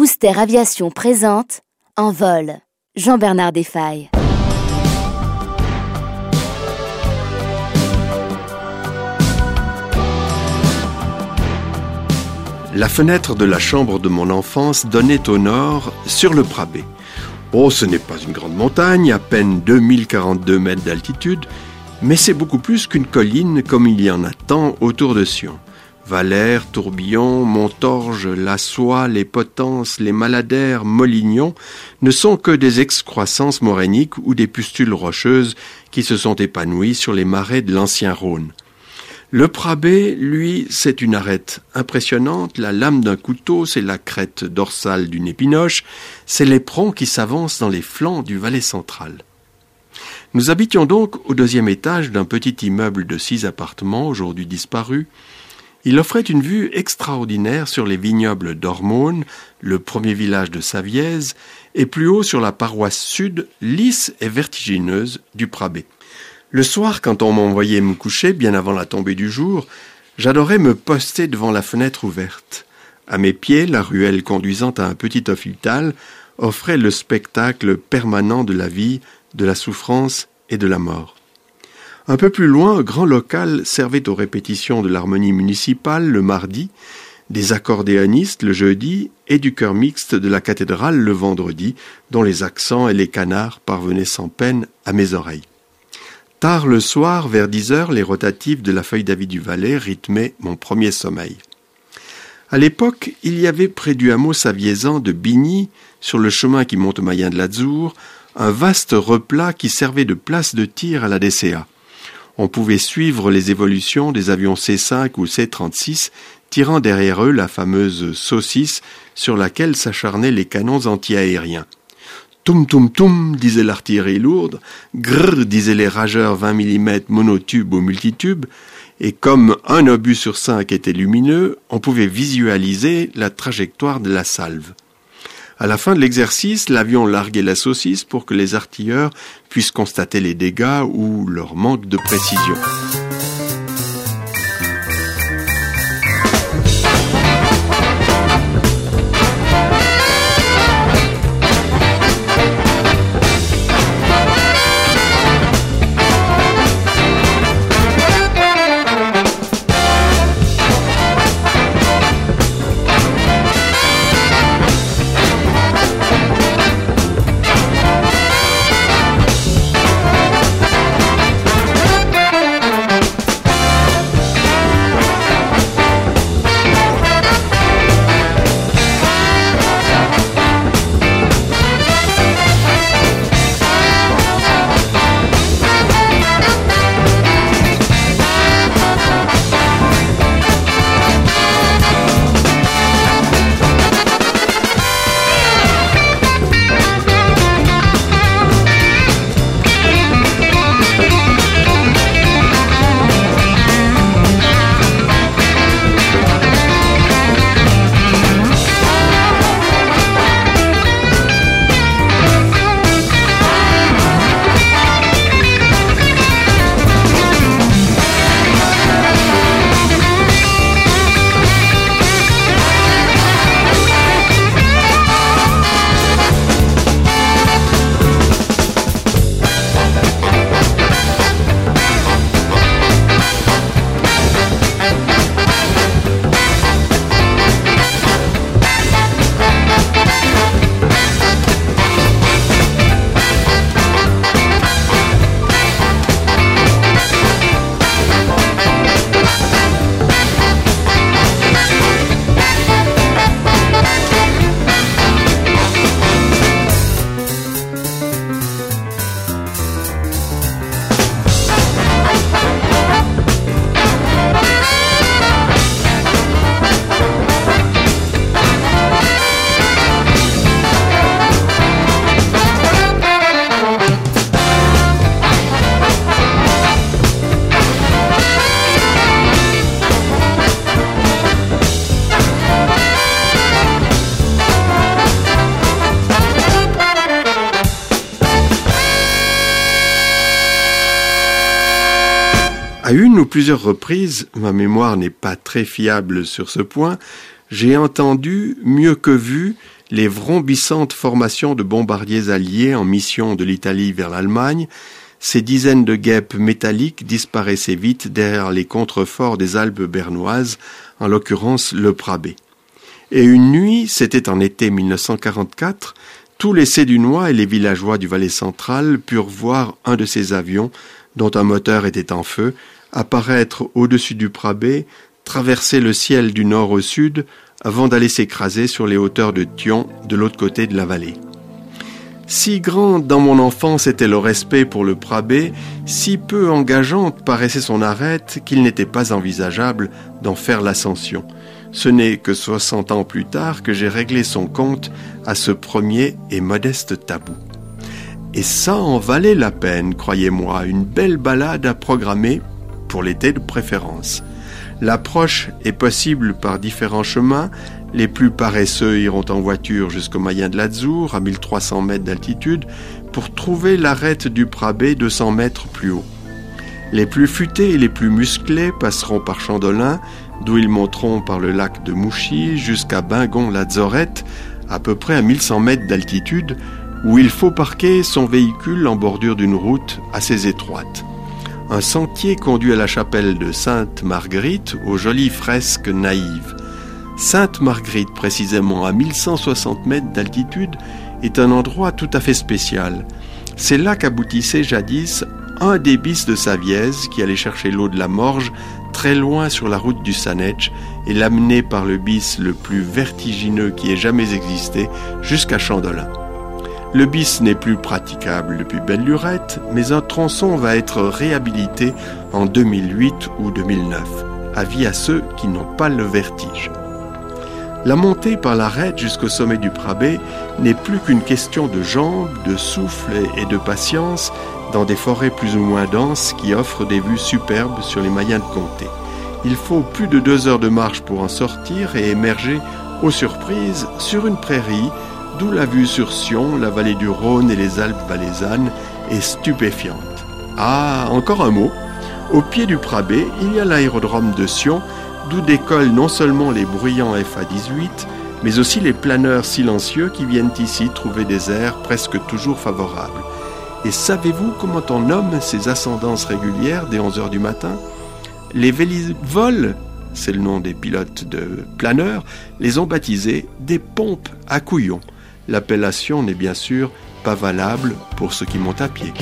Booster Aviation présente En vol. Jean-Bernard Desfailles. La fenêtre de la chambre de mon enfance donnait au nord sur le Prabé. Oh, ce n'est pas une grande montagne, à peine 2042 mètres d'altitude, mais c'est beaucoup plus qu'une colline comme il y en a tant autour de Sion. Valère, Tourbillon, Montorge, La Soie, les Potences, les Maladaires, Molignon ne sont que des excroissances morainiques ou des pustules rocheuses qui se sont épanouies sur les marais de l'ancien Rhône. Le Prabé, lui, c'est une arête impressionnante, la lame d'un couteau, c'est la crête dorsale d'une épinoche, c'est l'éperon qui s'avance dans les flancs du Valais central. Nous habitions donc au deuxième étage d'un petit immeuble de six appartements, aujourd'hui disparu. Il offrait une vue extraordinaire sur les vignobles d'Ormone, le premier village de Savièse, et plus haut sur la paroisse sud, lisse et vertigineuse du Prabé. Le soir, quand on m'envoyait me coucher, bien avant la tombée du jour, j'adorais me poster devant la fenêtre ouverte. À mes pieds, la ruelle conduisant à un petit hôpital offrait le spectacle permanent de la vie, de la souffrance et de la mort. Un peu plus loin, un grand local servait aux répétitions de l'harmonie municipale le mardi, des accordéonistes le jeudi et du chœur mixte de la cathédrale le vendredi, dont les accents et les canards parvenaient sans peine à mes oreilles. Tard le soir, vers dix heures, les rotatives de la feuille d'avis du Valais rythmaient mon premier sommeil. À l'époque, il y avait près du hameau saviézan de Bigny, sur le chemin qui monte au Mayen de l'Azour, un vaste replat qui servait de place de tir à la DCA. On pouvait suivre les évolutions des avions C5 ou C36 tirant derrière eux la fameuse saucisse sur laquelle s'acharnaient les canons antiaériens. Toum toum toum, disait l'artillerie lourde, grrr, disaient les rageurs 20 mm monotubes ou multitubes, et comme un obus sur cinq était lumineux, on pouvait visualiser la trajectoire de la salve. À la fin de l'exercice, l'avion larguait la saucisse pour que les artilleurs puissent constater les dégâts ou leur manque de précision. À une ou plusieurs reprises, ma mémoire n'est pas très fiable sur ce point, j'ai entendu, mieux que vu, les vrombissantes formations de bombardiers alliés en mission de l'Italie vers l'Allemagne, ces dizaines de guêpes métalliques disparaissaient vite derrière les contreforts des Alpes bernoises, en l'occurrence le Prabé. Et une nuit, c'était en été 1944, tous les Sédunois et les villageois du Valais central purent voir un de ces avions, dont un moteur était en feu, apparaître au-dessus du Prabé, traverser le ciel du nord au sud, avant d'aller s'écraser sur les hauteurs de Thion, de l'autre côté de la vallée. Si grand dans mon enfance était le respect pour le Prabé, si peu engageante paraissait son arête qu'il n'était pas envisageable d'en faire l'ascension. Ce n'est que soixante ans plus tard que j'ai réglé son compte à ce premier et modeste tabou. Et ça en valait la peine, croyez-moi, une belle balade à programmer pour l'été de préférence. L'approche est possible par différents chemins. Les plus paresseux iront en voiture jusqu'au Mayen de l'Azour, à 1300 mètres d'altitude, pour trouver l'arête du Prabé 200 mètres plus haut. Les plus futés et les plus musclés passeront par Chandolin, d'où ils monteront par le lac de Mouchy jusqu'à Bingon-la-Zorette, à peu près à 1100 mètres d'altitude, où il faut parquer son véhicule en bordure d'une route assez étroite. Un sentier conduit à la chapelle de Sainte Marguerite, aux jolies fresques naïves. Sainte Marguerite, précisément à 1160 mètres d'altitude, est un endroit tout à fait spécial. C'est là qu'aboutissait jadis un des bis de Savièse qui allait chercher l'eau de la Morge très loin sur la route du Sanetch et l'amener par le bis le plus vertigineux qui ait jamais existé jusqu'à Chandolin. Le bis n'est plus praticable depuis belle lurette, mais un tronçon va être réhabilité en 2008 ou 2009. Avis à ceux qui n'ont pas le vertige. La montée par l'arête jusqu'au sommet du Prabé n'est plus qu'une question de jambes, de souffle et de patience dans des forêts plus ou moins denses qui offrent des vues superbes sur les Mayens de Comté. Il faut plus de deux heures de marche pour en sortir et émerger, aux surprises, sur une prairie d'où la vue sur Sion, la vallée du Rhône et les Alpes valaisannes est stupéfiante. Ah, encore un mot. Au pied du Prabé, il y a l'aérodrome de Sion, d'où décollent non seulement les bruyants FA-18, mais aussi les planeurs silencieux qui viennent ici trouver des airs presque toujours favorables. Et savez-vous comment on nomme ces ascendances régulières des 11 heures du matin? Les vélivoles, c'est le nom des pilotes de planeurs, les ont baptisés des pompes à couillons. L'appellation n'est bien sûr pas valable pour ceux qui montent à pied.